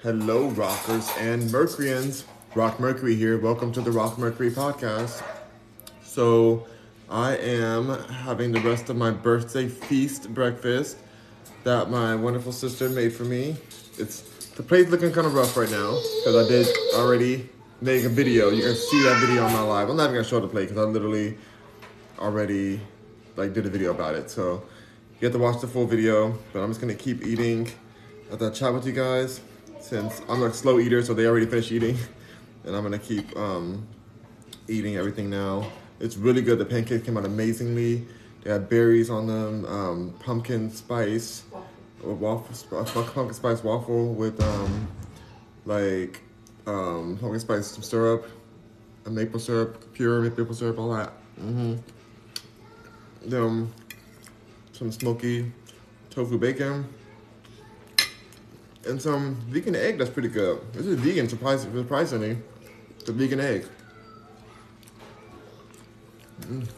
Hello, rockers and Mercuryans. Rock Mercury here. Welcome to the Rock Mercury podcast. So, I am having the rest of my birthday feast breakfast that my wonderful sister made for me. It's the plate's looking kind of rough right now because I did already make a video. You can see that video on my live. I'm not even gonna show the plate because I literally already like did a video about it. So you have to watch the full video. But I'm just gonna keep eating. I thought chat with you guys since I'm a slow eater, so they already finished eating, and I'm gonna keep um, eating everything now. It's really good. The pancakes came out amazingly. They had berries on them, um, pumpkin spice, or waffle, pumpkin spice waffle with um, like um, pumpkin spice syrup, and maple syrup, pure maple syrup, all that. Mm-hmm. Then some smoky tofu bacon and some vegan egg that's pretty good. This is vegan, surprisingly. The vegan egg. Mm.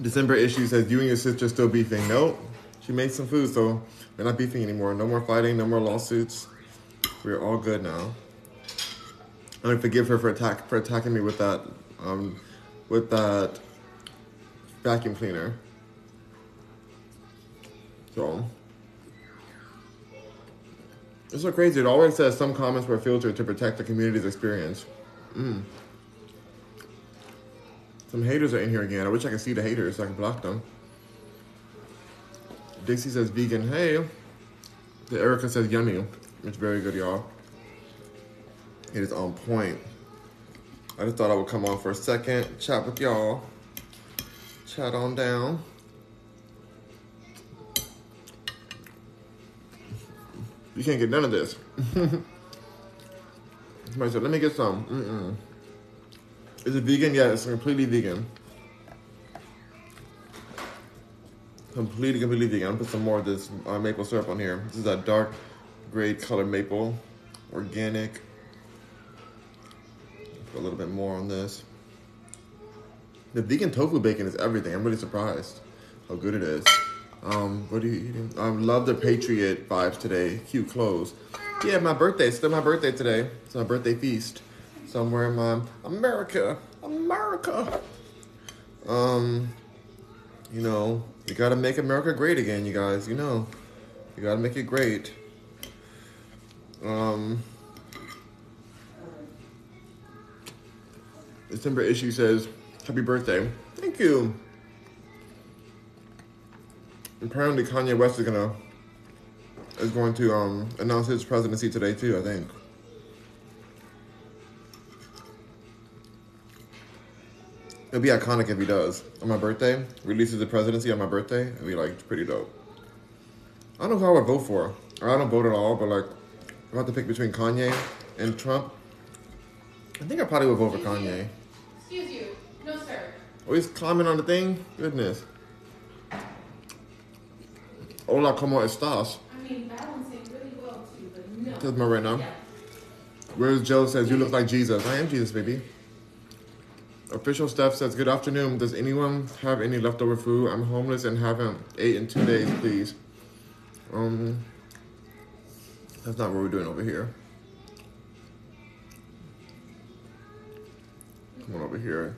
December issue says, you and your sister still beefing. Nope. She made some food, so we're not beefing anymore. No more fighting, no more lawsuits. We're all good now. I forgive her for attack for attacking me with that um, with that vacuum cleaner. So it's so crazy. It always says some comments were filtered to protect the community's experience. Mm. Some haters are in here again. I wish I could see the haters so I can block them. Dixie says vegan. Hey. The Erica says yummy. It's very good, y'all. It is on point. I just thought I would come on for a second, chat with y'all. Chat on down. You can't get none of this. Somebody said, let me get some. Mm-mm. Is it vegan? Yeah, it's completely vegan. Completely, completely vegan. I'm gonna put some more of this uh, maple syrup on here. This is a dark gray color maple, organic. Put a little bit more on this. The vegan tofu bacon is everything. I'm really surprised how good it is. Um, what are you eating? I um, love the Patriot vibes today. Cute clothes. Yeah, my birthday. It's still my birthday today. It's my birthday feast. Somewhere in my America. America. Um, you know, you gotta make America great again, you guys. You know, you gotta make it great. Um, December issue says, Happy birthday. Thank you. Apparently Kanye West is gonna is going to um, announce his presidency today too, I think. It'd be iconic if he does. On my birthday, releases the presidency on my birthday, it'd be like pretty dope. I don't know who I would vote for. Or I don't vote at all, but like if I have to pick between Kanye and Trump, I think I probably would vote for Kanye. Excuse you. No, sir. Oh, he's climbing on the thing? Goodness. Hola, ¿cómo estás? I mean, balancing really well too, but no. This is my right now. Yeah. Where's Joe says, you look like Jesus. I am Jesus, baby. Official Steph says, good afternoon. Does anyone have any leftover food? I'm homeless and haven't ate in two days, please. Um, that's not what we're doing over here. Come on over here.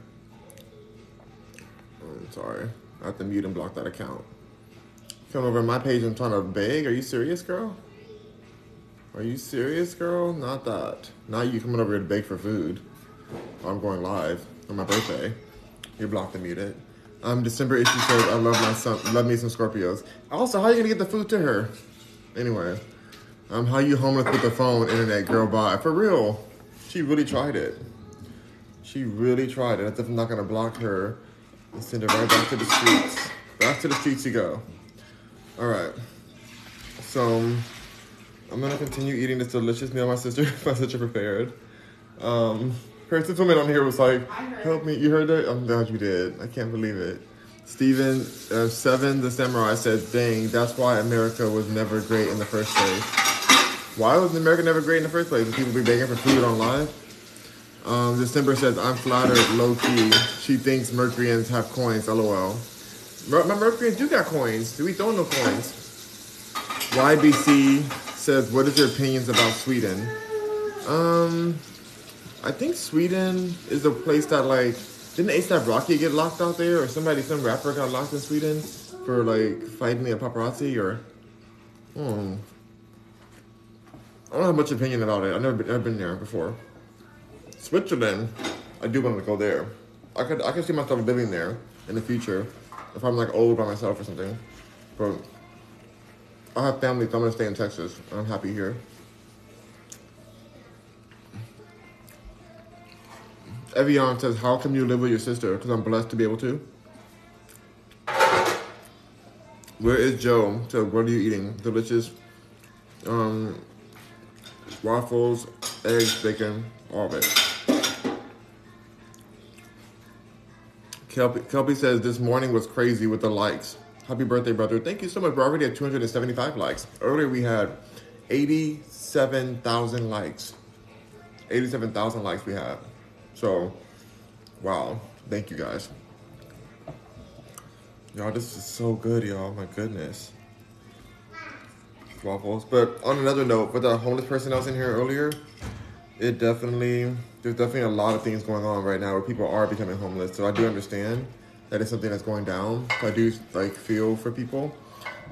Oh, I'm sorry. I have to mute and block that account. Come over my page and trying to beg? Are you serious, girl? Are you serious, girl? Not that. Not you coming over here to beg for food. I'm going live on my birthday. You're blocked and muted. Um, December issue says, I love my son, love me some Scorpios. Also, how are you gonna get the food to her? Anyway, um, how you homeless with the phone, internet, girl, bye. For real. She really tried it. She really tried it. I'm not gonna block her and send her right back to the streets. Back to the streets you go. All right. So I'm gonna continue eating this delicious meal my sister my sister prepared. Um, her woman on here was like, "Help me!" You heard that? I'm glad you did. I can't believe it. Steven uh, Seven the Samurai said, "Dang, that's why America was never great in the first place. Why was America never great in the first place? Did people be begging for food online?" Um, December says, "I'm flattered, low key. She thinks Mercuryans have coins. LOL." My Mercuryans do got coins. Do we throw no coins? YBC says, "What is your opinions about Sweden?" Um, I think Sweden is a place that like didn't ASAP Rocky get locked out there, or somebody, some rapper got locked in Sweden for like fighting a paparazzi, or hmm. I don't have much opinion about it. I've never been, never been there before. Switzerland, I do want to go there. I could I could see myself living there in the future if I'm like old by myself or something. But I have family, so I'm gonna stay in Texas. I'm happy here. Evian says, "How come you live with your sister?" Because I'm blessed to be able to. Where is Joe? So what are you eating? Delicious. Um, waffles, eggs, bacon, all of it. Kelpie says this morning was crazy with the likes. Happy birthday, brother. Thank you so much. We're already at 275 likes. Earlier we had 87,000 likes. 87,000 likes we had. So, wow. Thank you guys. Y'all, this is so good, y'all. My goodness. Waffles. But on another note, with the homeless person I was in here earlier, it definitely there's definitely a lot of things going on right now where people are becoming homeless. So I do understand that it's something that's going down. I do like feel for people.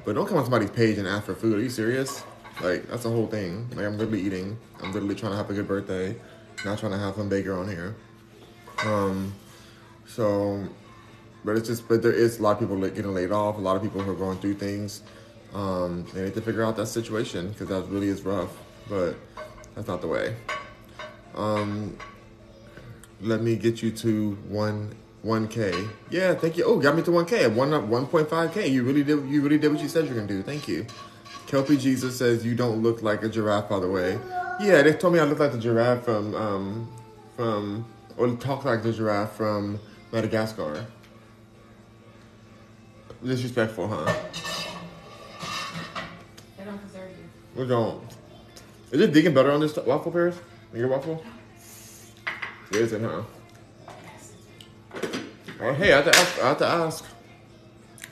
But don't come on somebody's page and ask for food. Are you serious? Like that's the whole thing. Like I'm literally eating. I'm literally trying to have a good birthday. Not trying to have some baker on here. Um so but it's just but there is a lot of people getting laid off, a lot of people who are going through things. Um, they need to figure out that situation because that really is rough. But that's not the way. Um, let me get you to one one k. Yeah, thank you. Oh, got me to one k. One one point five k. You really did. You really did what you said you're gonna do. Thank you. Kelpie Jesus says you don't look like a giraffe. By the way, yeah, they told me I look like the giraffe from um from or talk like the giraffe from Madagascar. Disrespectful, huh? They don't deserve you. We don't. Is it digging better on this waffle, Paris? Your waffle? Is it, huh? Oh, hey, I have to ask. I have to ask.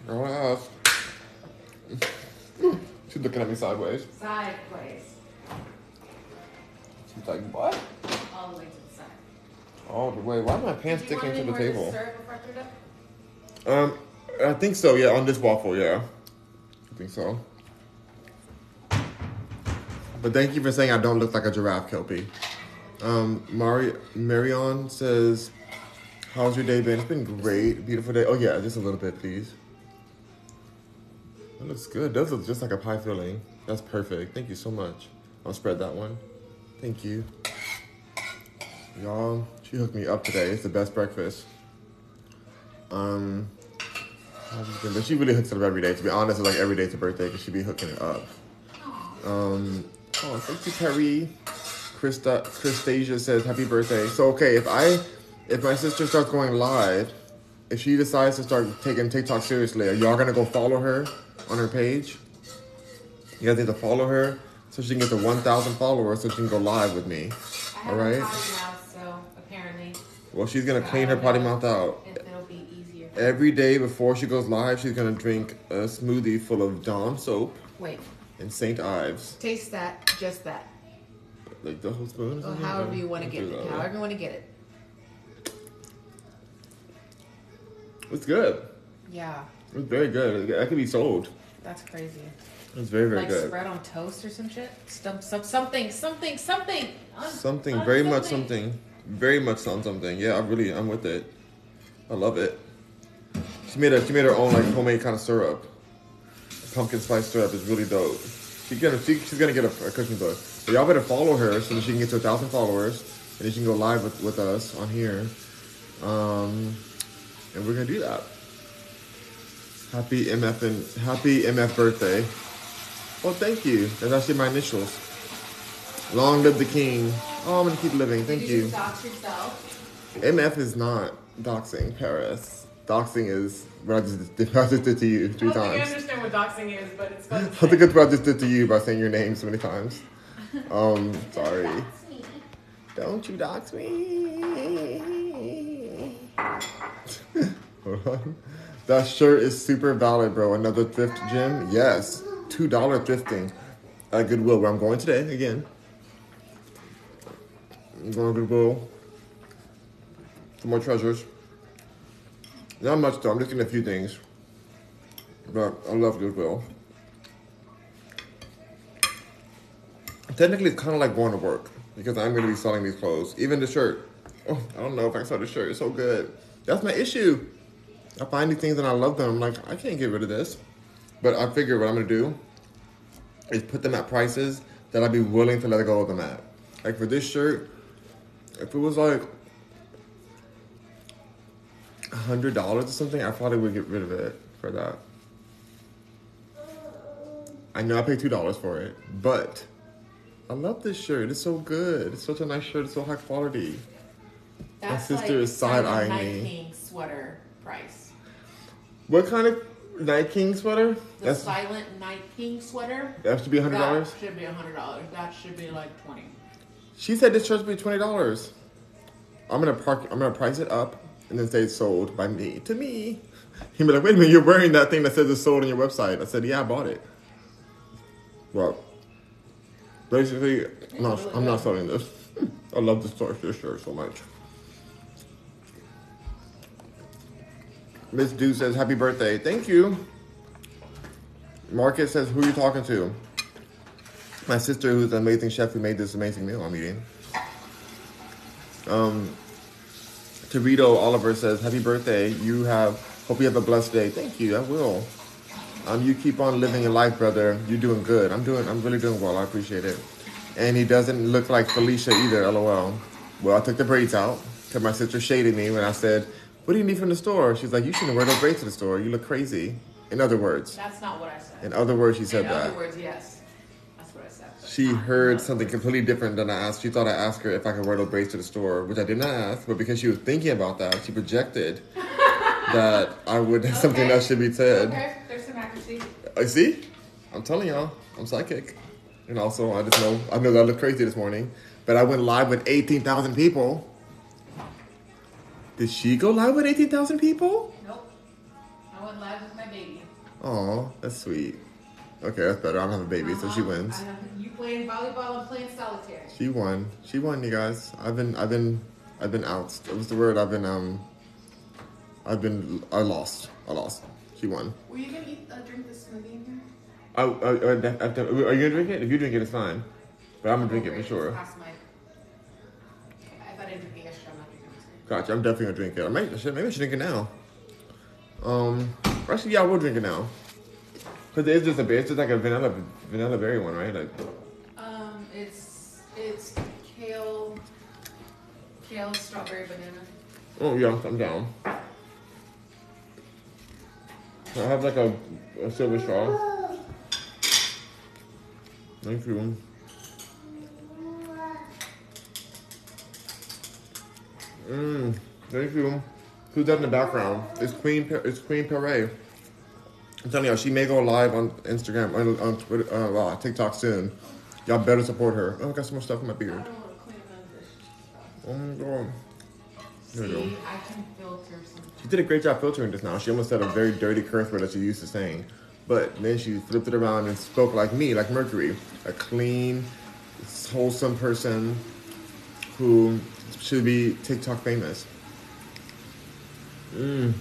I want to ask. She's looking at me sideways. Sideways. She's like, what? All the way to the side. All the way. Why are my pants you sticking to the table? dessert before I threw it up? Um, I think so. Yeah, on this waffle. Yeah, I think so. But thank you for saying I don't look like a giraffe, Kelpie. Um, Mari Marion says, "How's your day been? It's been great. Beautiful day. Oh yeah, just a little bit, please. That looks good. That looks just like a pie filling. That's perfect. Thank you so much. I'll spread that one. Thank you. Y'all, she hooked me up today. It's the best breakfast. Um, but she really hooks it up every day. To be honest, it's like every day's her birthday because she be hooking it up. Um, oh, thank you, Perry. Krista, Christasia says happy birthday. So okay, if I, if my sister starts going live, if she decides to start taking TikTok seriously, are y'all gonna go follow her on her page? You guys need to follow her so she can get to 1,000 followers so she can go live with me. I have All right. mouth, so apparently Well, she's gonna clean her potty mouth out. it, it'll be easier. Every day before she goes live, she's gonna drink a smoothie full of Dawn soap Wait, and St. Ives. taste that, just that. Like the whole spoon? or however you want to get it. However you want to get it. It's good. Yeah, It's very good. That could be sold. that's crazy. It's very, very like good. Like spread on toast or some shit. Some, some, something, something, something. On- Something, on very much something. Very much on something. Yeah, I really, I'm with it. I love it. She made a, she made her own like homemade kind of syrup. Pumpkin spice syrup is really dope. She's gonna, she, she's gonna get a, a cooking book. But y'all better follow her so that she can get to a thousand followers, and then she can go live with, with us on here. Um, and we're gonna do that. Happy MF and happy MF birthday. Well, thank you. That's actually my initials. Long live the king. Oh, I'm gonna keep living. Thank Did you. yourself? MF is not doxing Paris. Doxing is what I just did, what I just did to you three I don't think I understand what doxing is, but it's fun. I think it's what I just did to you by saying your name so many times. Um, sorry. Don't you dox me. Hold on. That shirt is super valid, bro. Another thrift gym? Yes. $2 thrifting. at Goodwill, where I'm going today again. I'm going to Goodwill for more treasures. Not much though. I'm just getting a few things, but I love Goodwill. Technically, it's kind of like going to work because I'm going to be selling these clothes. Even the shirt. Oh, I don't know if I can sell the shirt. It's so good. That's my issue. I find these things and I love them. I'm like, I can't get rid of this. But I figure what I'm going to do is put them at prices that I'd be willing to let go of them at. Like for this shirt, if it was like hundred dollars or something, I probably would get rid of it for that. I know I paid two dollars for it, but I love this shirt. It's so good. It's such a nice shirt. It's so high quality. That's sister like is side-eyeing Night me. King sweater price. What kind of Night King sweater? The That's Silent Night King sweater. that should be hundred dollars. Should be a hundred dollars. That should be like twenty. She said this shirt should be twenty dollars. I'm gonna park. I'm gonna price it up and then say it's sold by me to me. He'd be like, "Wait a minute, you're wearing that thing that says it's sold on your website." I said, "Yeah, I bought it." Well, basically, I'm not. I'm not selling this. I love this shirt so much. Miss Dew says, "Happy birthday! Thank you." Marcus says, "Who are you talking to?" My sister, who's an amazing chef who made this amazing meal I'm eating. Um, Torito Oliver says, "Happy birthday! You have hope you have a blessed day." Thank you. I will. Um, you keep on living your life, brother. You're doing good. I'm doing. I'm really doing well. I appreciate it. And he doesn't look like Felicia either. LOL. Well, I took the braids out because my sister shaded me when I said, "What do you need from the store?" She's like, "You shouldn't wear those braids to the store. You look crazy." In other words, That's not what I said. in other words, she said In that. other words, yes. She heard something completely different than I asked. She thought I asked her if I could wear those braids to the store, which I did not ask. But because she was thinking about that, she projected that I would have something Okay. else should be said. Okay, there's some accuracy. I see. I'm telling y'all, I'm psychic, and also I just know I know that I look crazy this morning, but I went live with 18,000 people. Did she go live with 18,000 people? Nope. I went live with my baby. Oh, that's sweet. Okay, that's better. I don't have a baby, so she Uh-huh. wins. I have you playing volleyball and playing solitaire. She won. She won, you guys. I've been, I've been, I've been out. What was the word? I've been, um, I've been, I lost. I lost. She won. Were you gonna eat, uh, drink the smoothie in here? Oh, oh, oh, that- after- are you gonna drink it? If you drink it, it's fine. But I'm gonna drink it for sure. Past my- I didn't drink it yesterday, I'm not drinking it. Gotcha. I'm definitely gonna drink it. I might, shit, maybe I should drink it now. Um, actually, yeah, I will drink it now. Cause it's just a, it's just like a vanilla, vanilla berry one, right? Like, it's it's kale, kale, strawberry, banana. oh yeah, I'm down. I have like a, a silver straw. Thank you. Mmm, thank you. Who's that in the background? It's Queen. It's Queen Pere. I'm telling y'all, she may go live on Instagram, on, on Twitter, uh, TikTok soon. Y'all better support her. Oh, I got some more stuff in my beard. don't want to clean this. Oh my god. There you go. See, I can filter some. She did a great job filtering this now. She almost said a very dirty curse word that she used to saying. But then she flipped it around and spoke like me, like Mercury. A clean, wholesome person who should be TikTok famous. Mm.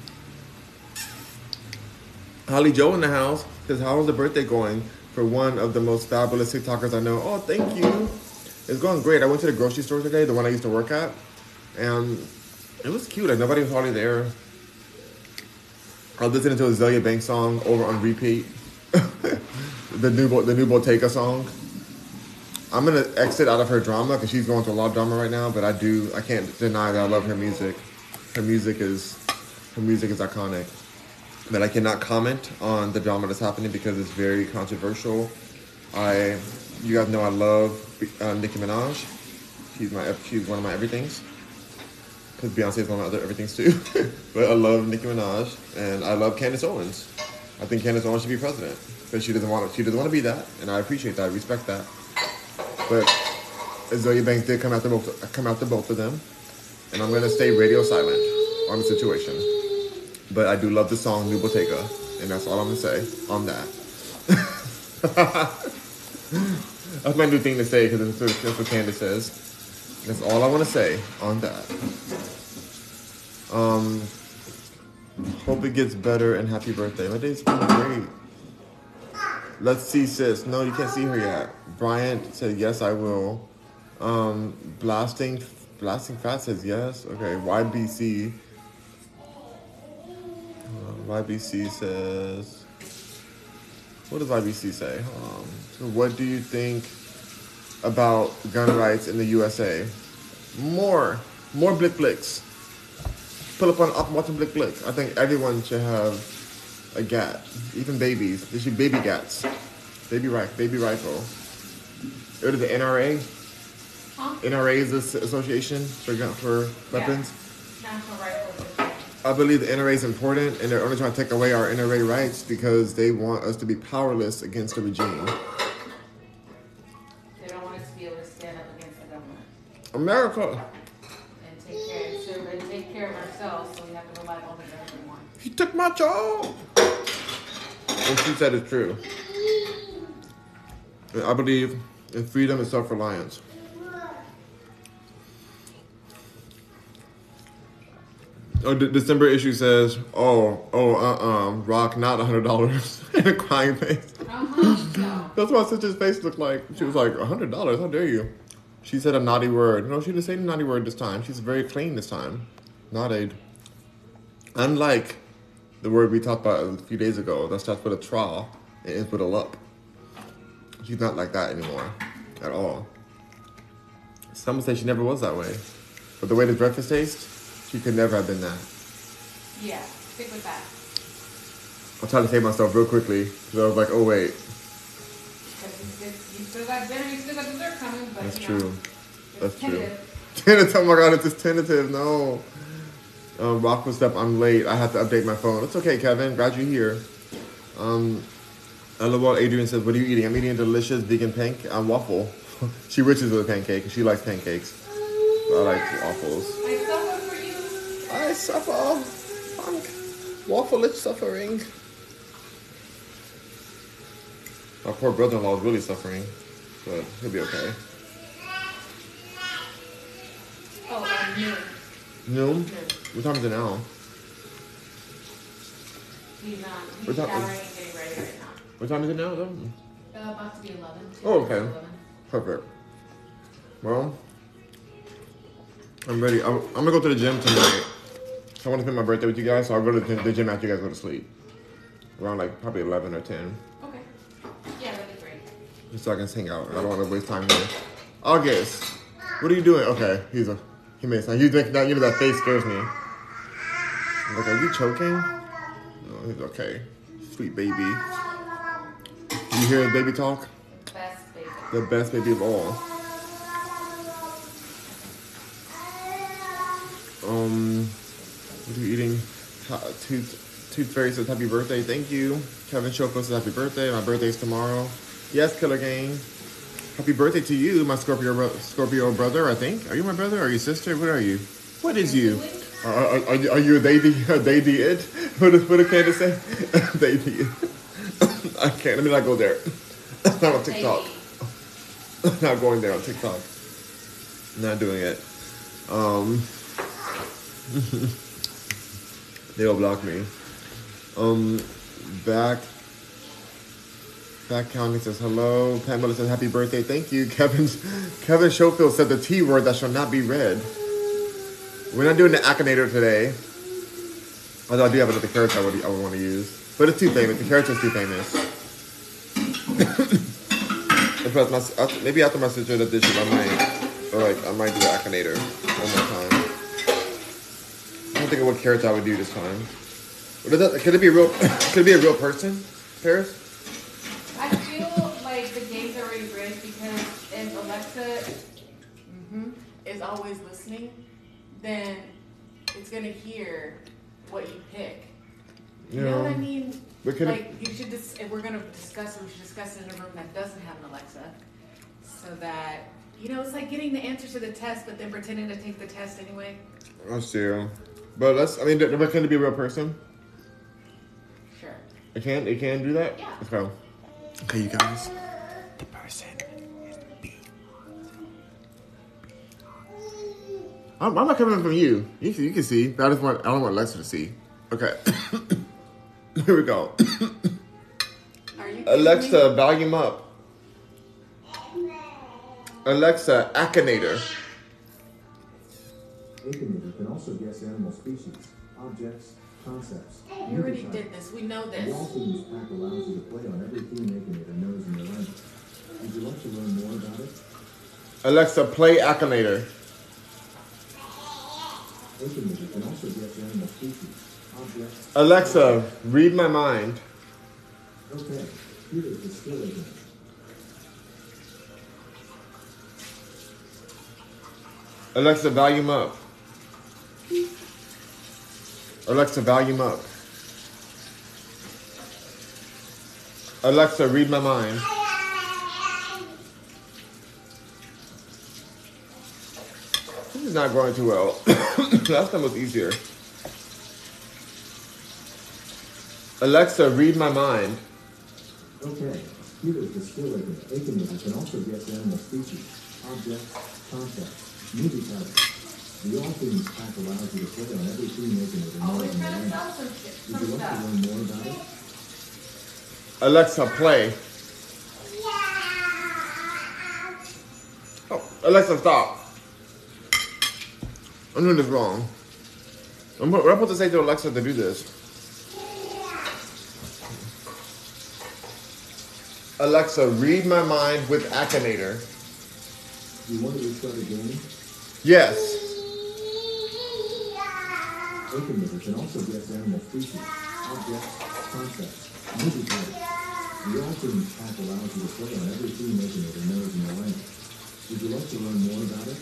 Holly Joe in the house says, How is the birthday going for one of the most fabulous TikTokers I know? Oh, thank you. It's going great. I went to the grocery store today, the one I used to work at, and it was cute. Like nobody was hardly there. I was listening to a Azealia Banks song over on repeat. the new Bo- the new Bottega song. I'm gonna exit out of her drama because she's going through a lot of drama right now. But I do I can't deny that I love her music. Her music is her music is iconic. But I cannot comment on the drama that's happening because it's very controversial. I you guys know I love uh, Nicki Minaj. She's my she's one of my everythings because Beyonce is one of my other everythings too. but I love Nicki Minaj and I love Candace Owens. I think Candace Owens should be president, but she doesn't want to. She doesn't want to be that, and I appreciate that. I respect that. But Azealia Banks did come after both, come after both of them, and I'm gonna stay radio silent on the situation. But I do love the song New Bottega, and that's all I'm gonna say on that. That's my new thing to say because that's, that's what Candace says. That's all I want to say on that. Um, hope it gets better and happy birthday. My day's been great. Let's see, sis. No, you can't see her yet. Bryant said yes, I will. Um, blasting, blasting fat says yes. Okay, YBC. YBC says. What does IBC say? Um, so what do you think about gun rights in the USA? More, more blick blicks. Pull up on up watching blick blick. I think everyone should have a gat, even babies. They should baby gats, baby rifle, baby rifle. What is the NRA? Huh? NRA is this association for gun for weapons. National Rifle. I believe the NRA is important, and they're only trying to take away our NRA rights because they want us to be powerless against the regime. They don't want us to be able to stand up against the government America, and take care, so, and take care of ourselves, so we have to rely on the government more. he took my job. What she said is true. And I believe in freedom and self-reliance. Oh, the December issue says, "Oh, oh, uh, uh, rock, not a hundred dollars," in a crying face. Uh-huh. That's what my sister's face looked like. She was like, "A hundred dollars, how dare you? She said a naughty word. No, she didn't say a naughty word this time. She's very clean this time. Not Naughty. Unlike the word we talked about a few days ago that starts with a tra and ends with a lup. She's not like that anymore. At all. Some would say she never was that way. But the way the breakfast tastes, she could never have been that. Yeah, stick with that. I'm trying to save myself real quickly. because I was like, oh wait, Because you, still- you still got dinner, you still got dessert coming, but that's know, true. it's That's true. tentative. Tentative. Oh my god, it's just tentative. No. Um, Rock was up. I'm late. I have to update my phone. It's okay, Kevin. Glad you're here. Um, LOL. Adrian says, "What are you eating?" I'm eating a delicious vegan pancake. Um, waffle. she riches with a pancake. She likes pancakes. I like waffles. I suffer. I'm waffle is suffering. My poor brother-in-law is really suffering, but he'll be okay. Oh, I'm new. Noon. What time is it now? He's, um, We're he's talking- showering and getting ready right now. What time is it now? Though? Uh, about to be 11. two Oh, minutes okay. 11. Perfect. Well, I'm ready. I'm, I'm gonna go to the gym tonight. I want to spend my birthday with you guys, so I'll go to the gym, after you guys go to sleep. Around like probably 11 or 10. Okay. Yeah, that'd be great. Just so I can hang out. I don't want to waste time here. August, what are you doing? Okay, he's a he made sense. He's making that. You know that face scares me. I'm like, are you choking? No, he's okay. Sweet baby. You hear the baby talk? Best baby. The best baby of all. Um, are you eating? Tooth, Tooth Fairy says happy birthday. Thank you. Kevin Shoko says happy birthday. My birthday's tomorrow. Yes, Killer Gang. Happy birthday to you, my Scorpio bro- Scorpio brother. I think. Are you my brother? Are you sister? What are you? What is you? Are, are, are, you- are you a they the a they the it? What what did Candace say? they the it. I can't. Let me not go there. Not on TikTok. Baby. not going there on TikTok. Not doing it. Um, they'll block me. Um, back. Back counting says hello. Pamela says happy birthday. Thank you. Kevin Kevin Schofield said the T word that shall not be read. We're not doing the Akinator today. Although I do have another character I would, I would want to use. But it's too famous. The character's too famous. Plus, my, maybe after my sister did this I might, or like, I might do the Akinator. I don't think of what character I would do this time. What is that? Could it be a real? could it be a real person, Paris? I feel like the game's already rigged because if Alexa mhm, is always listening, then it's gonna hear what you pick. You know what I mean? Like you should just if we're gonna discuss it, we should discuss it in a room that doesn't have an Alexa, so that you know it's like getting the answers to the test, but then pretending to take the test anyway. let's see. But let's. I mean, never I going be a real person? Sure. It can. It can do that. Yeah. Okay. Okay, you guys. The person is B. I'm, I'm not coming from you. You can, you can see. that is what. I don't want Lester to see. Okay. Here we go. Alexa, volume up. Alexa, Akinator. Akinator can also guess animals species, objects, concepts. We already did this. We know The this. Wall Themes pack allows you to play on every theme Akinator knows in your language. Would you like to learn more about it? Alexa, play Akinator. Akinator can also guess animal species, objects. Alexa, read my mind. Okay, here is the skill Akinator. Alexa, volume up. Alexa, volume up. Alexa, read my mind. This is not going too well. Last time was easier. Alexa, read my mind. Okay, here is the skill Akinator. Akinator can also guess animal species, objects, concepts, movie titles. The All Themes pack allows you to play on every theme Akinator knows Always in your oh, trying to sell some shit, Would you like to learn more about it? Alexa, play. Oh, Alexa, stop. I'm doing this wrong. I'm, what am I supposed to say to Alexa to do this? Alexa, read my mind with Akinator. You want to restart a game? Yes. Akinator can also guess animal species, objects, concepts, movie titles. The All Themes pack allows you to play on every theme Akinator knows in your language. Would you like to learn more about it?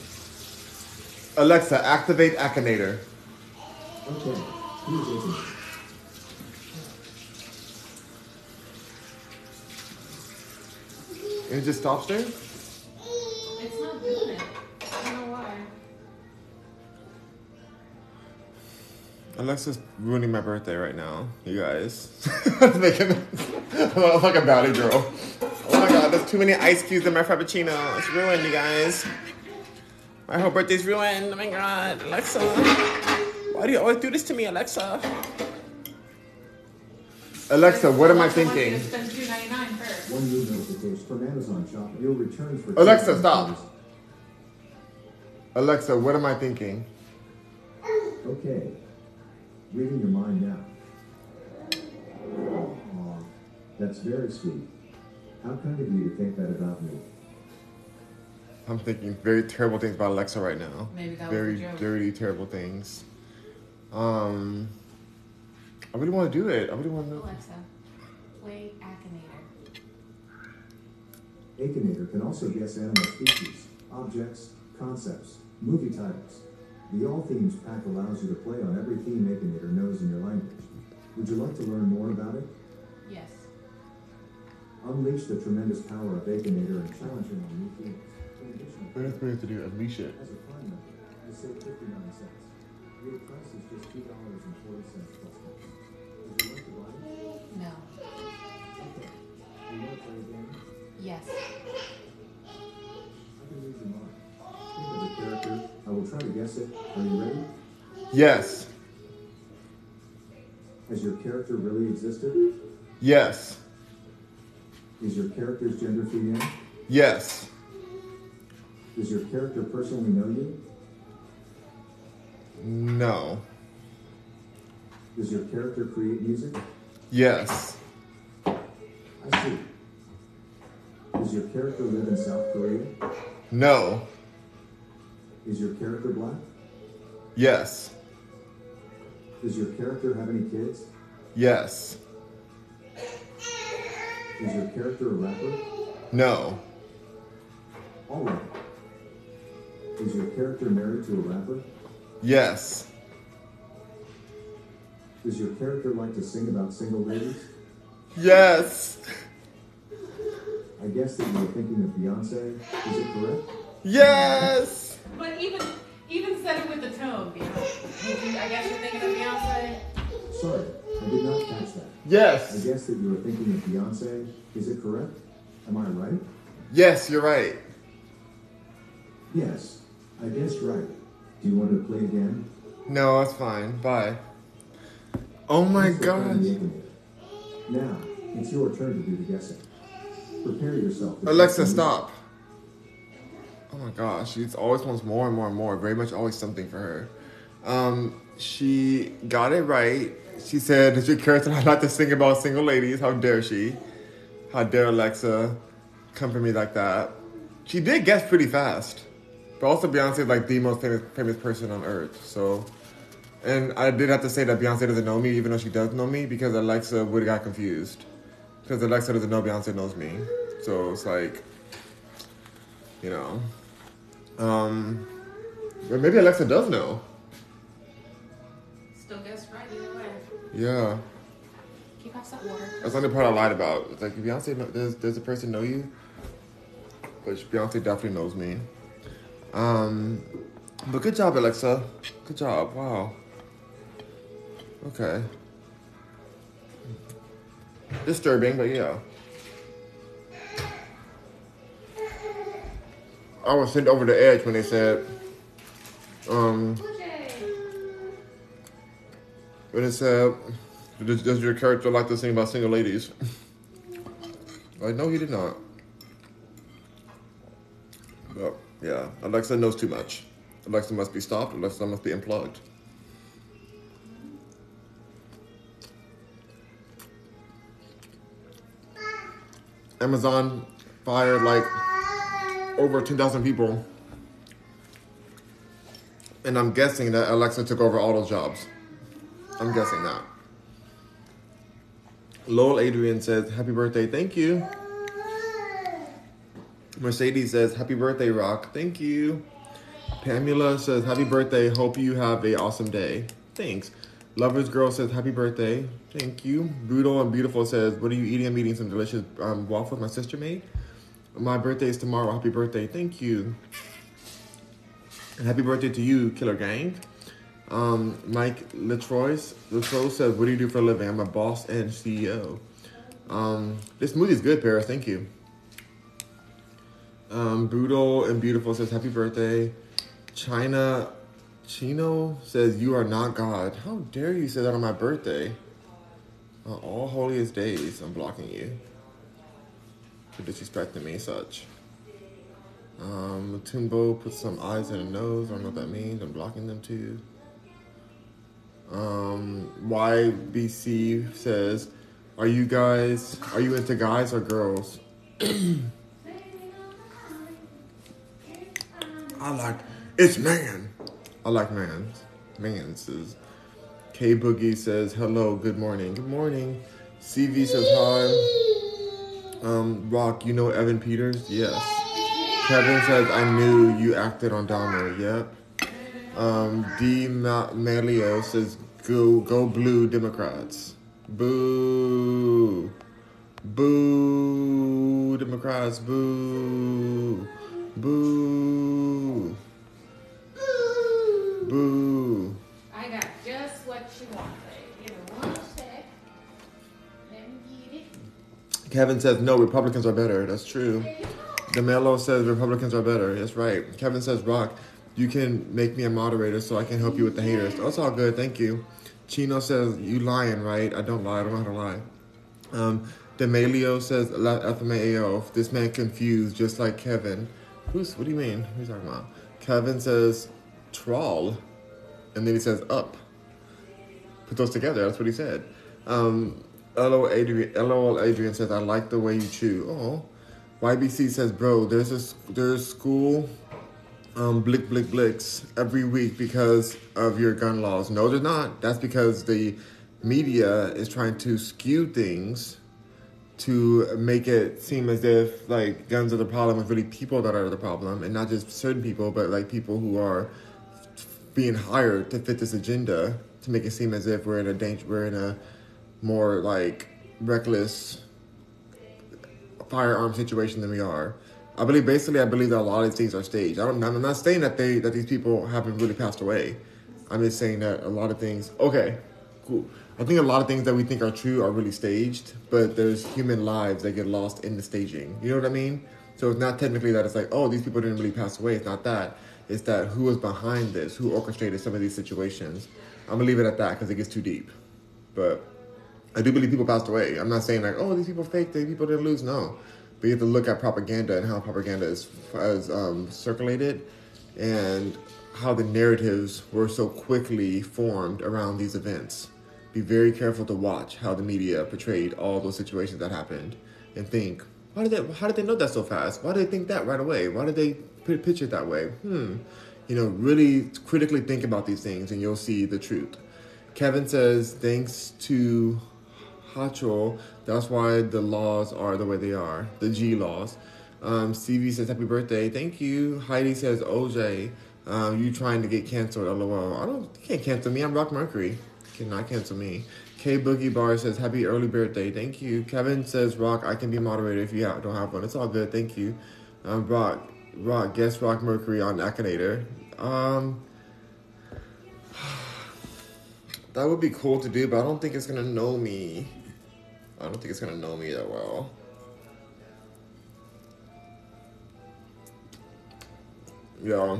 Alexa, activate Akinator. Okay, here's Akinator. And it just stops there? It's not doing it. Alexa's ruining my birthday right now, you guys. Making I'm like a bowdy girl. Oh my god, there's too many ice cubes in my frappuccino. It's ruined, you guys. My whole birthday's ruined. Oh my god, Alexa. Why do you always do this to me, Alexa? Alexa, what am I thinking? to spend $2.99 first. One new notification from Amazon Shop. Your returns for Alexa, stop. Alexa, what am I thinking? Okay, reading your mind now. Aw, that's very sweet. How kind of you to think that about me. I'm thinking very terrible things about Alexa right now. Maybe that was very a joke. dirty, terrible things. Um, I really want to do it. I really want to. Alexa, play Akinator. Akinator can also guess animal species, objects, concepts, movie titles. The All Themes pack allows you to play on every theme Akinator knows in your language. Would you like to learn more about it? Yes. Unleash the tremendous power of Akinator and challenge him on new themes. In addition, What else do we have to do? Unleash it. as a Prime member, you save 59 cents. Your price is just $2.40 Yes. Has your character really existed? Yes. Is your character's gender female? Yes. Does your character personally know you? No. Does your character create music? Yes. I see. Does your character live in South Korea? No. Is your character black? Yes. Does your character have any kids? Yes. Is your character a rapper? No. All right. Is your character married to a rapper? Yes. Does your character like to sing about single ladies? Yes. I guess that you were thinking of Beyonce. Is it correct? Yes. But even even said it with the tone, Beyonce. I guess you're thinking of Beyonce. Sorry, I did not catch that. Yes. I guess that you were thinking of Beyonce. Is it correct? Am I right? Yes, you're right. Yes, I guessed right. Do you want to play again? No, that's fine. Bye. Oh my Thanks god. Now, it's your turn to do the guessing. Prepare yourself. Alexa, stop. Oh my gosh, she always wants more and more and more. Very much always something for her. Um, she got it right. She said, "Did you care I like to sing about single ladies? How dare she? How dare Alexa come for me like that?" She did guess pretty fast, but also Beyonce is like the most famous famous person on earth. So, and I did have to say that Beyonce doesn't know me, even though she does know me, because Alexa would have got confused. Because Alexa doesn't know Beyonce knows me. So it's like, you know. Um, but maybe Alexa does know. Still guess right either way. Yeah. You pass that water? That's the only part I lied about. It's like, Beyonce, does, does the person know you? But Beyonce definitely knows me. Um, but good job, Alexa. Good job. Wow. Okay. Disturbing, but yeah. I was sent over the edge when they said, um, when it said, does, does your character like to sing about single ladies? like, no, he did not. But yeah, Alexa knows too much. Alexa must be stopped. Alexa must be unplugged. Amazon fired like over 10,000 people. And I'm guessing that Alexa took over all those jobs. I'm guessing that. Lowell Adrian says, Happy birthday, thank you. Mercedes says, Happy birthday, Rock, thank you. Pamela says, Happy birthday, hope you have a awesome day. Thanks. Lovers Girl says, Happy birthday, thank you. Brutal and Beautiful says, What are you eating? I'm eating some delicious um, waffles my sister made. My birthday is tomorrow. Happy birthday, thank you. And happy birthday to you, Killer Gang. Um, Mike Latrois, Latrois says, "What do you do for a living?" I'm a boss and CEO. Um, this smoothie is good, Paris. Thank you. Um, Brutal and Beautiful says, "Happy birthday." China, Chino says, "You are not God." How dare you say that on my birthday? On all holiest days, I'm blocking you for disrespecting me, such. Um, Tumbo put some eyes and a nose. I don't know what that means. I'm blocking them too. Um, YBC says, "Are you guys? Are you into guys or girls?" I like it's man. I like mans. Man says. K Boogie says hello. Good morning. Good morning. CV says hi. Um, Rock, you know Evan Peters? Yes. Kevin says I knew you acted on Dahmer. Yep. Um, D. Ma- Malio says, "Go, go, blue Democrats." Boo, boo, Democrats. Boo, boo. Kevin says, "No, Republicans are better." That's true. DeMello says Republicans are better. That's right. Kevin says, "Rock, you can make me a moderator so I can help you with the haters." That's all good. Thank you. Chino says, "You lying, right?" I don't lie. I don't know how to lie. Um, Demelio says, "La this man confused, just like Kevin." Who's? What do you mean? Who's talking about? Kevin says, "Trawl," and then he says, "Up." Put those together. That's what he said. Um, LOL Adrian, LOL Adrian says, "I like the way you chew." Oh, YBC says, "Bro, there's a there's school um, blick blick blicks every week because of your gun laws. No, there's not. That's because the media is trying to skew things to make it seem as if like guns are the problem and really people that are the problem and not just certain people but like people who are being hired to fit this agenda to make it seem as if we're in a danger we're in a more like reckless firearm situation than we are. I believe basically I believe that a lot of these things are staged. I I'm not saying that they that these people haven't really passed away. I'm just saying that a lot of things. Okay, cool. I think a lot of things that we think are true are really staged, but there's human lives that get lost in the staging. You know what I mean? So it's not technically that it's like, oh, these people didn't really pass away. It's not that. It's that who was behind this, who orchestrated some of these situations. I'm gonna leave it at that because it gets too deep. But I do believe people passed away. I'm not saying like, oh, these people faked, these people didn't lose. No, but you have to look at propaganda and how propaganda is, is um, circulated, and how the narratives were so quickly formed around these events. Be very careful to watch how the media portrayed all those situations that happened, and think, why did they, how did they know that so fast? Why did they think that right away? Why did they picture it that way? Hmm. You know, really critically think about these things, and you'll see the truth. Kevin says, thanks to That's why the laws are the way they are, the G laws. Um, CV says, happy birthday. Thank you. Heidi says, OJ, um, you trying to get canceled, lol. I don't, you can't cancel me. I'm Rock Mercury. Cannot cancel me. K Boogie Bar says, happy early birthday. Thank you. Kevin says, Rock, I can be moderator if you have, don't have one. It's all good. Thank you. Um, Rock, Rock, guest Rock Mercury on Akinator. Um, that would be cool to do, but I don't think it's gonna know me. I don't think it's gonna know me that well. Yeah.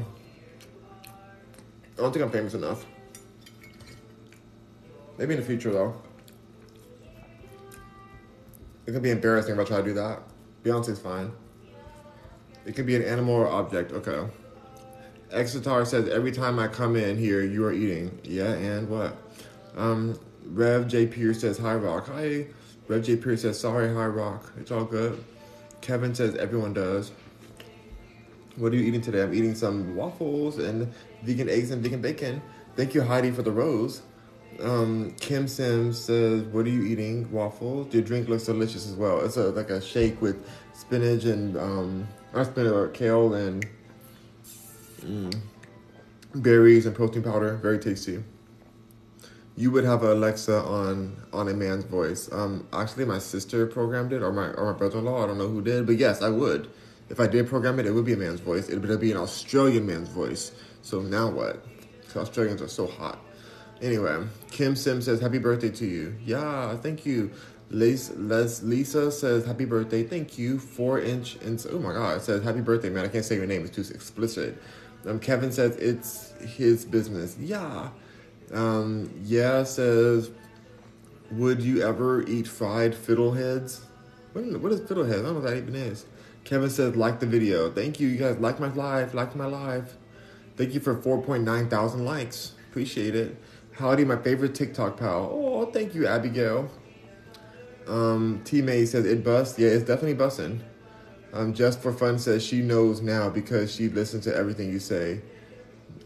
I don't think I'm famous enough. Maybe in the future though. It could be embarrassing if I try to do that. Beyonce's fine. It could be an animal or object. Okay. Exitar says every time I come in here, you are eating. Yeah, and what? Um, Rev J Pierce says hi rock. Hi. Rev J Pierce says sorry High rock. It's all good. Kevin says everyone does. What are you eating today? I'm eating some waffles and vegan eggs and vegan bacon. Thank you, Heidi, for the rose. Um, Kim Sims says, "What are you eating? Waffles. Your drink looks delicious as well. It's a like a shake with spinach and um, not spinach, or kale and mm, berries and protein powder. Very tasty." You would have Alexa on on a man's voice. Um, actually, my sister programmed it, or my or my brother-in-law. I don't know who did, but yes, I would. If I did program it, it would be a man's voice. It would be an Australian man's voice. So now what? Because Australians are so hot. Anyway, Kim Sim says, Happy birthday to you. Yeah, thank you. Les, Les, Lisa says, Happy birthday. Thank you. Four inch. Ins- oh my God. It says, Happy birthday, man. I can't say your name. It's too explicit. Um, Kevin says, It's his business. Yeah. Um, yeah says, Would you ever eat fried fiddleheads? What, what is fiddleheads? I don't know what that even is. Kevin says, like the video. Thank you. You guys like my live. Like my live. Thank you for 4.9 thousand likes. Appreciate it. Howdy, my favorite TikTok pal. Oh, thank you, Abigail. Um, T May says it busts. Yeah, it's definitely busting. Um, just for fun says she knows now because she listens to everything you say.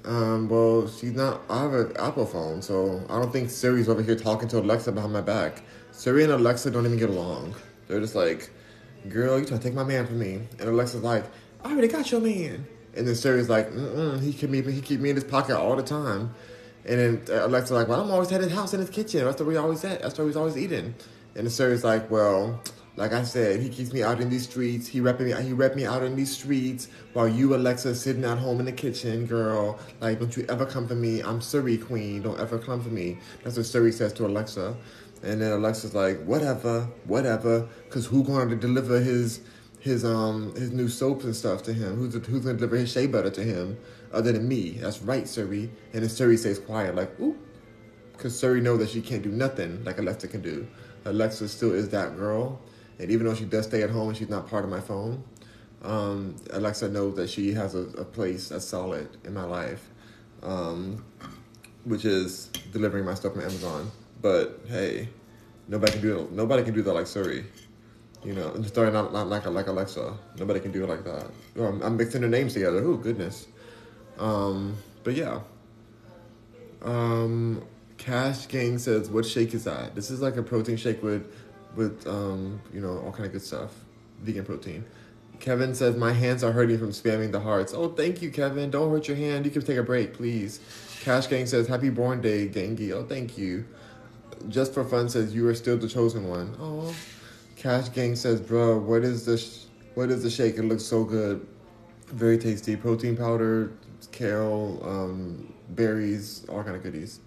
Um, well, she's not. I have an Apple phone, so I don't think Siri's over here talking to Alexa behind my back. Siri and Alexa don't even get along. They're just like, "Girl, you trying to take my man from me?" And Alexa's like, "I already got your man." And then Siri's like, Mm-mm, "He keep me. He keep me in his pocket all the time." And then Alexa's like, "Well, I'm always at his house in his kitchen. That's where we always at. That's where he's always eating." And Siri's like, "Well." Like I said, he keeps me out in these streets. He rep me. He rep me out in these streets while you, Alexa, sitting at home in the kitchen, girl. Like, don't you ever come for me? I'm Siri queen. Don't ever come for me. That's what Siri says to Alexa. And then Alexa's like, whatever, whatever. Cause who going to deliver his his um his new soaps and stuff to him? Who's who's gonna deliver his shea butter to him other than me? That's right, Siri. And then Siri stays quiet, like, ooh. Cause Siri knows that she can't do nothing like Alexa can do. Alexa still is that girl. And even though she does stay at home and she's not part of my phone, um, Alexa knows that she has a, a place that's solid in my life, um, which is delivering my stuff from Amazon. But hey, nobody can do it. Nobody can do that like Siri. You know, sorry, not, not like like Alexa. Nobody can do it like that. Um, I'm mixing their names together. Oh goodness. Um, but yeah. Um, Cash Gang says, "What shake is that? This is like a protein shake with, with um, you know, all kind of good stuff, vegan protein." Kevin says, "My hands are hurting from spamming the hearts." Oh, thank you, Kevin. Don't hurt your hand. You can take a break, please. Cash Gang says, "Happy born day, Gangi." Oh, thank you. Just for fun says, "You are still the chosen one." Oh. Cash Gang says, "Bro, what is the sh- what is the shake? It looks so good, very tasty. Protein powder, kale, um, berries, all kind of goodies."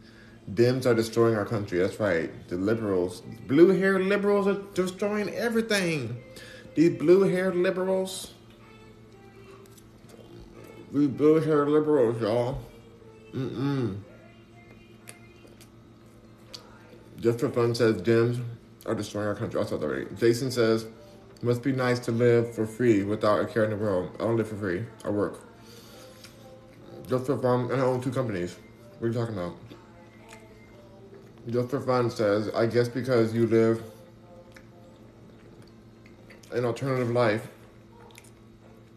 Dems are destroying our country. That's right. The liberals, blue haired liberals, are destroying everything. These blue haired liberals, We blue haired liberals, y'all. Mm-mm. Just for fun says Dems are destroying our country. Also, already. Jason says, must be nice to live for free without a care in the world. I don't live for free. I work. Just for fun, and I own two companies. What are you talking about? Just for fun says, I guess because you live an alternative life,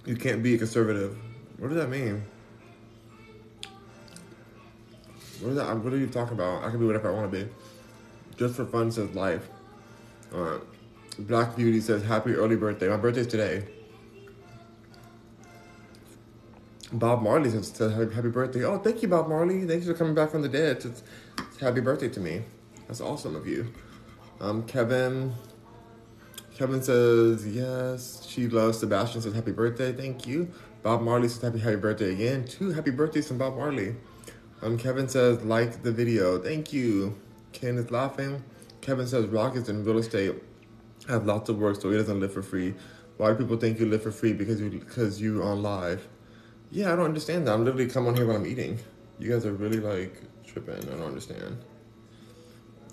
you can't be a conservative. What does that mean? What is that? What are you talking about? I can be whatever I want to be. Just for fun says life. Alright. Black Beauty says happy early birthday. My birthday's today. Bob Marley says, happy birthday. Oh, thank you, Bob Marley. Thanks for coming back from the dead. It's happy birthday to me. That's awesome of you. Um, Kevin. Kevin says yes. She loves Sebastian. Says happy birthday. Thank you. Bob Marley says happy happy birthday again. Two happy birthdays from Bob Marley. Um, Kevin says like the video. Thank you. Ken is laughing. Kevin says Rock is in real estate. Have lots of work, so he doesn't live for free. Why do people think you live for free because you because you on live? Yeah, I don't understand that. I'm literally come on here when I'm eating. You guys are really like tripping. I don't understand.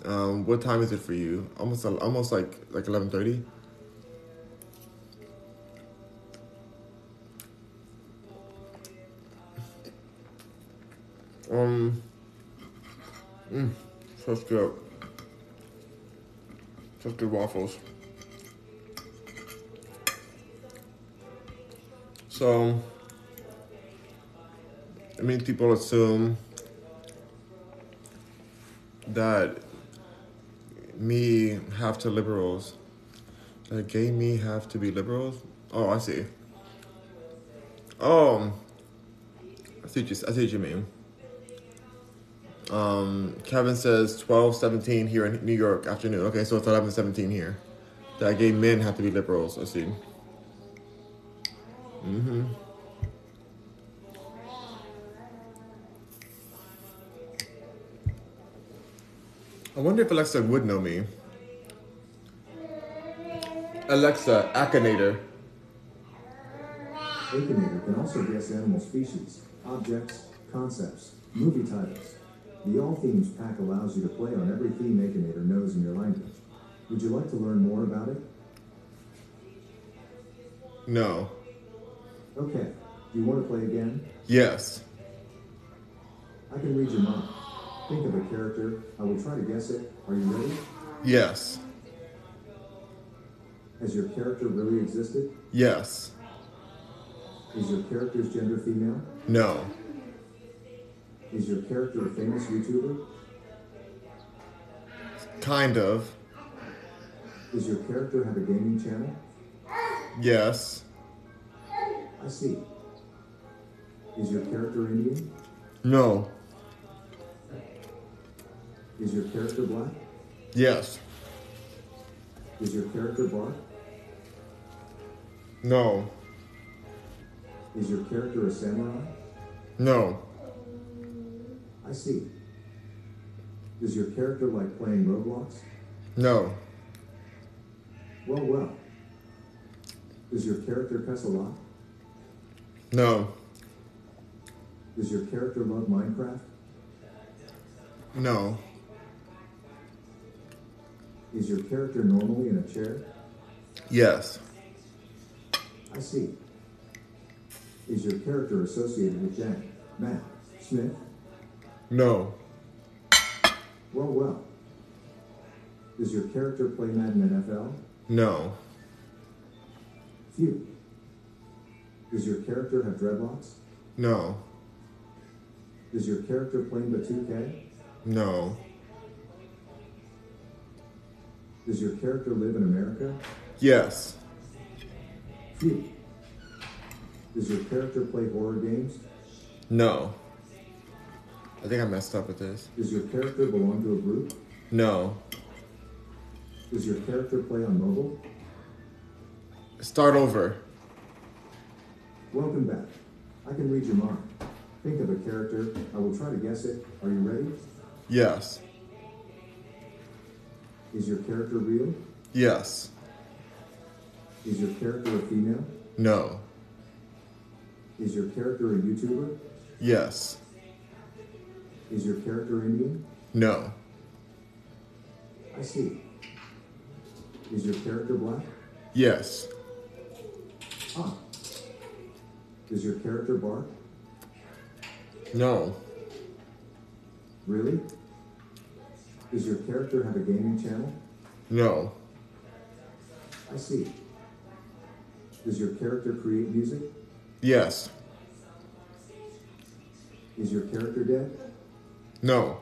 Um, what time is it for you? Almost almost like like eleven thirty. Um, mm, such good, such good waffles. So, I mean, people assume that me have to liberals, that gay me have to be liberals. Oh, I see. Oh, I see you, I see what you mean. Um, Kevin says 12, 17 here in New York afternoon. Okay, so it's 11, 17 here. That gay men have to be liberals. I see. Mm-hmm. I wonder if Alexa would know me. Alexa, Akinator. Akinator can also guess animal species, objects, concepts, movie titles. The All Themes pack allows you to play on every theme Akinator knows in your language. Would you like to learn more about it? No. Okay. Do you want to play again? Yes. I can read your mind. Think of a character. I will try to guess it. Are you ready? Yes. Has your character really existed? Yes. Is your character's gender female? No. Is your character a famous YouTuber? Kind of. Does your character have a gaming channel? Yes. I see. Is your character Indian? No. Is your character black? Yes. Is your character bark? No. Is your character a samurai? No. I see. Does your character like playing Roblox? No. Well, well. Does your character cuss a lot? No. Does your character love Minecraft? No. Is your character normally in a chair? Yes. I see. Is your character associated with Jack, Matt, Smith? No. Well, well. Does your character play Madden NFL? No. Phew. Does your character have dreadlocks? No. Does your character play Batuke? No. Does your character live in America? Yes. Phew. Does your character play horror games? No. I think I messed up with this. Does your character belong to a group? No. Does your character play on mobile? Start over. Welcome back. I can read your mind. Think of a character. I will try to guess it. Are you ready? Yes. Is your character real? Yes. Is your character a female? No. Is your character a YouTuber? Yes. Is your character Indian? No. I see. Is your character black? Yes. Ah. Does your character bark? No. Really? Does your character have a gaming channel? No. I see. Does your character create music? Yes. Is your character dead? No.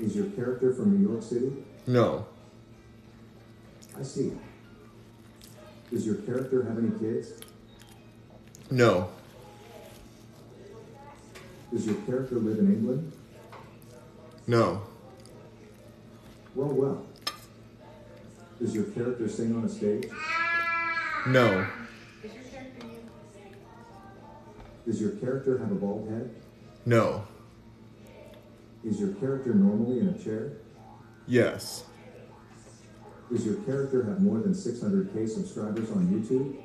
Is your character from New York City? No. I see. Does your character have any kids? No. Does your character live in England? No. Well, well. Does your character sing on a stage? No. Is your character you? Does your character have a bald head? No. Is your character normally in a chair? Yes. Does your character have more than 600k subscribers on YouTube?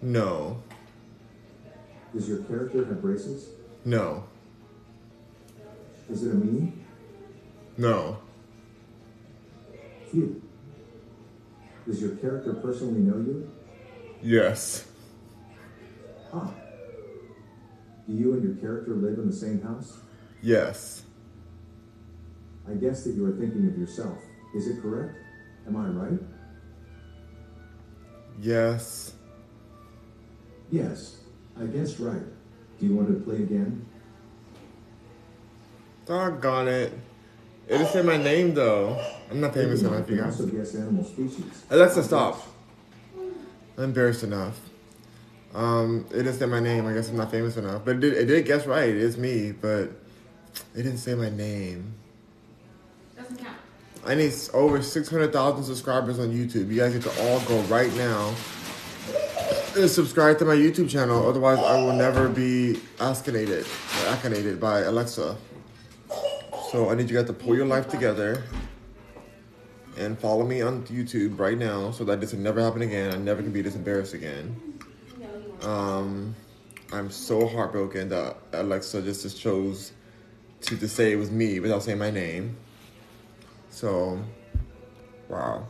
No. Does your character have braces? No. Is it a meme? No. Phew. Does your character personally know you? Yes. Ah. Do you and your character live in the same house? Yes. I guess that you are thinking of yourself. Is it correct? Am I right? Yes. Yes, I guess right. Do you want to play again? Doggone it. It just said my name though. I'm not famous enough, you guys. guess animal species. Alexa, stop. I'm embarrassed enough. Um, it didn't say my name. I guess I'm not famous enough. But it did, it did guess right. It is me, but it didn't say my name. Doesn't count. I need over 600,000 subscribers on YouTube. You guys get to all go right now and subscribe to my YouTube channel. Otherwise, I will never be ascinated, acconated by Alexa. So I need you guys to pull your life together and follow me on YouTube right now so that this will never happen again. I never can be this embarrassed again. Um, I'm so heartbroken that Alexa just, just chose to, to say it was me without saying my name. So, wow.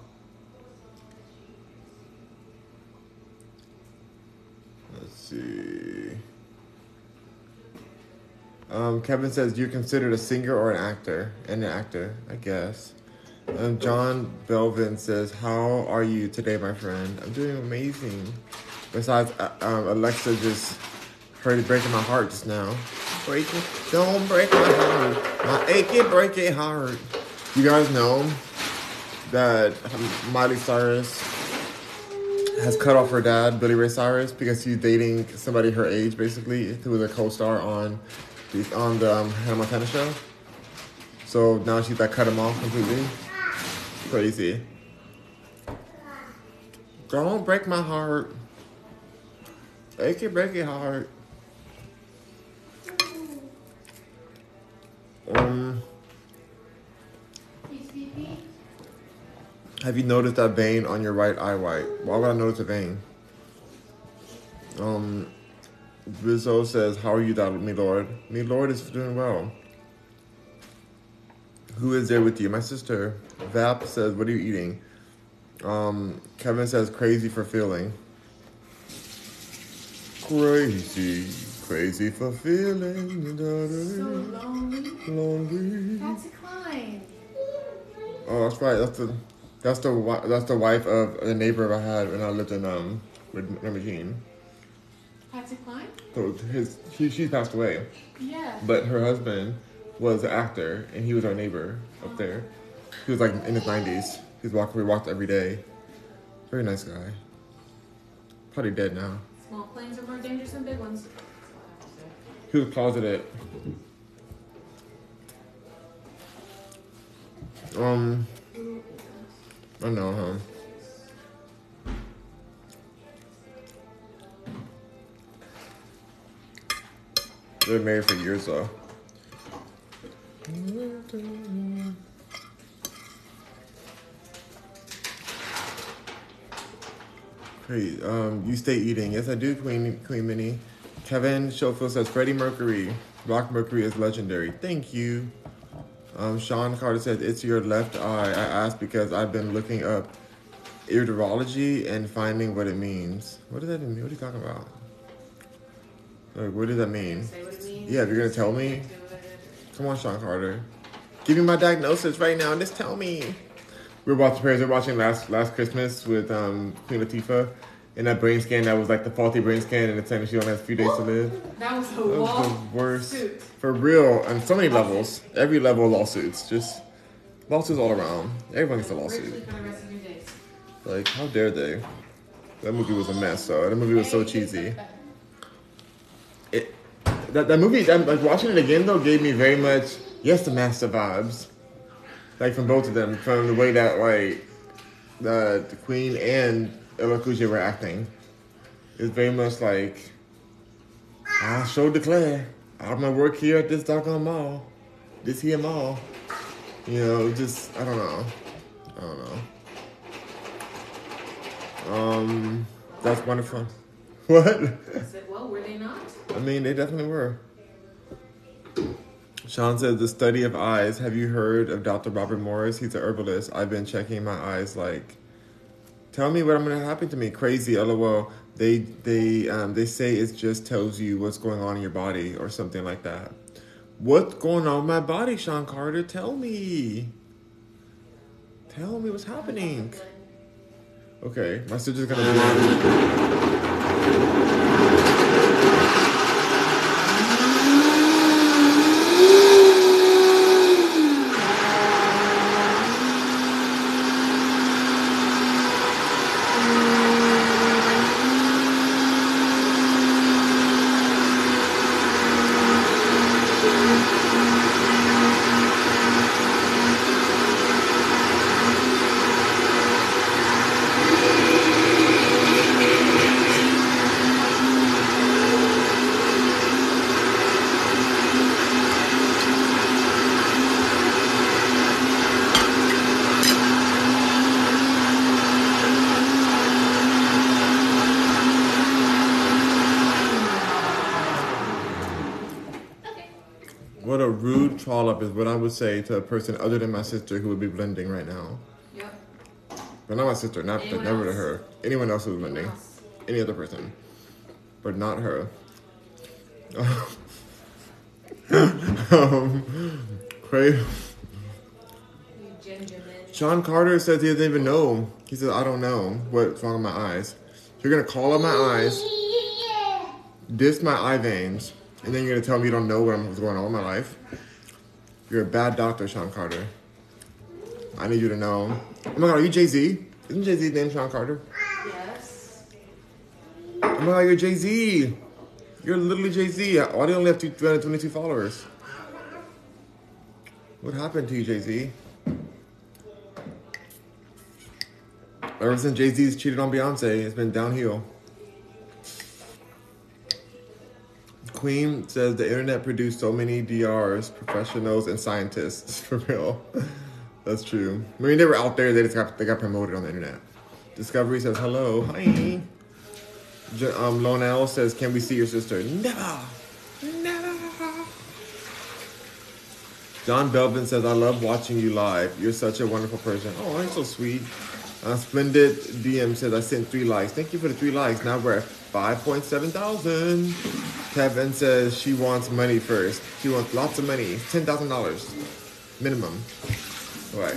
Let's see. Um, Kevin says, "Do you considered a singer or an actor?" And an actor, I guess. Um, John Belvin says, "How are you today, my friend?" I'm doing amazing. Besides, uh, um, Alexa just heard it breaking my heart just now. Break it, don't break my heart, my achy, breaky heart. You guys know that Miley Cyrus has cut off her dad, Billy Ray Cyrus, because he's dating somebody her age, basically, who was a co-star on the on the um, Hannah Montana show. So now she's like cut him off completely. Crazy. Don't break my heart. Achy, breaky heart. Um. Have you noticed that vein on your right eye white? Why would I notice a vein? Um, Rizzo says, How are you, thou, me lord? Me lord is doing well. Who is there with you? My sister. Vap says, What are you eating? Um, Kevin says, Crazy for feeling. Crazy, crazy for feeling. So lonely. Lonely. Patsy Cline. Oh, that's right. That's the that's the that's the wife of the neighbor I had when I lived in um with Jean. Patsy Cline? So his she she passed away, Yeah. but her husband was an actor and he was our neighbor up there. He was like in his nineties. He's walking. We walked every day. Very nice guy. Probably dead now. Small planes are more dangerous than big ones. He was closeted. Um, I know, huh? They're married for years though. Hey, um, you stay eating. Yes, I do, Queen Queen Minnie. Kevin Schofield says Freddie Mercury. Rock Mercury is legendary. Thank you. Um, Sean Carter says it's your left eye. I asked because I've been looking up iridology and finding what it means. What does that mean? What are you talking about? Like, what does that mean? Say what it means. Yeah, if you're gonna tell me. Get to it. Come on, Sean Carter. Give me my diagnosis right now and just tell me. We were watching prayers. We were watching last last Christmas with um, Queen Latifah. And that brain scan that was like the faulty brain scan, and it's saying she only has a few days to live. That was the That was the worst. suit. For real, on so many levels. Every level of lawsuits. Just lawsuits all around. Everyone gets a lawsuit. for the rest of your days. Like, how dare they? That movie was a mess, though. That movie was so cheesy. That, that movie, that, like watching it again though, gave me very much yes, the master vibes, like from both of them, from the way that like the, the Queen and LL were acting. It's very much like I show declare I'm gonna work here at this doggone mall, this here mall. You know, just I don't know, I don't know. Um, that's wonderful. What? I said, well, were they not? I mean, they definitely were. Sean says the study of eyes. Have you heard of Dr. Robert Morris? He's an herbalist. I've been checking my eyes. Like, tell me what I'm gonna happen to me. Crazy. LOL. They they um they say it just tells you what's going on in your body or something like that. What's going on in my body, Sean Carter? Tell me. Tell me what's happening. Okay, my sister's gonna do Okay. What a rude trollop is what I would say to a person other than my sister who would be blending right now. Yep. But not my sister, not Anyone never to her. Anyone else who's blending. else? Any other person. But not her. um, gingerman. Sean Carter says he doesn't even know. He says, I don't know what's wrong with my eyes. You're gonna call on my eyes, diss my eye veins, and then you're gonna tell me you don't know what I'm, what's going on in my life. You're a bad doctor, Sean Carter. I need you to know. Oh my god, are you Jay Z? Isn't Jay Z's name Sean Carter? Yes. Oh my god, you're Jay Z. You're literally Jay Z. Why do you only have 222 followers? What happened to you, Jay Z? Ever since Jay Z's cheated on Beyonce, it's been downhill. Queen says the internet produced so many DRs, professionals, and scientists. For real, that's true. I mean, they were out there. They just got they got promoted on the internet. Discovery says hello, hi. Um, Lonel says, "Can we see your sister?" Never, never. John Belvin says, "I love watching you live. You're such a wonderful person. Oh, you're so sweet." Uh, Splendid DM says, "I sent three likes. Thank you for the three likes. Now we're at five point seven thousand. Kevin says she wants money first. She wants lots of money, ten thousand dollars minimum. All right.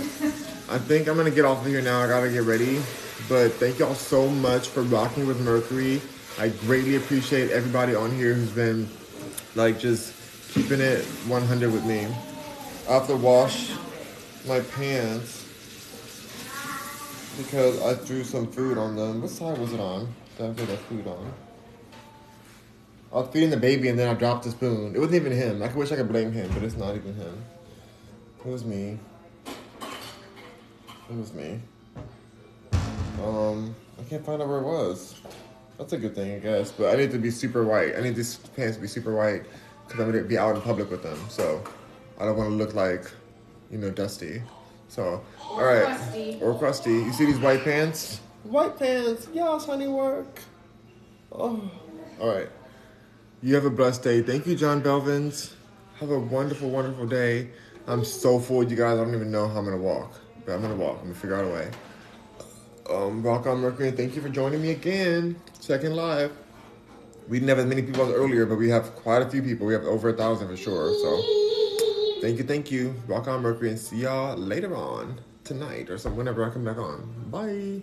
I think I'm gonna get off of here now. I gotta get ready. But thank y'all so much for rocking with Mercury. I greatly appreciate everybody on here who's been like just keeping it 100 with me. I have to wash my pants because I threw some food on them. What side was it on? Did I threw that food on? I was feeding the baby and then I dropped the spoon. It wasn't even him. I wish I could blame him, but it's not even him. It was me. It was me. Um, I can't find out where it was. That's a good thing, I guess. But I need to be super white. I need these pants to be super white because I'm gonna be out in public with them. So I don't want to look like, you know, dusty. So, all right. Or crusty. or crusty. You see these white pants? White pants. Yes, honey, work. Oh, all right. You have a blessed day. Thank you, John Belvins. Have a wonderful, wonderful day. I'm so full, you guys. I don't even know how I'm gonna walk, but I'm gonna walk. I'm gonna figure out a way. Um, Rock on Mercury. Thank you for joining me again. Second live. We didn't have as many people as earlier, but we have quite a few people. We have over a thousand for sure. So, thank you, thank you. Rock on Mercury, and see y'all later on tonight or some whenever I come back on. Bye.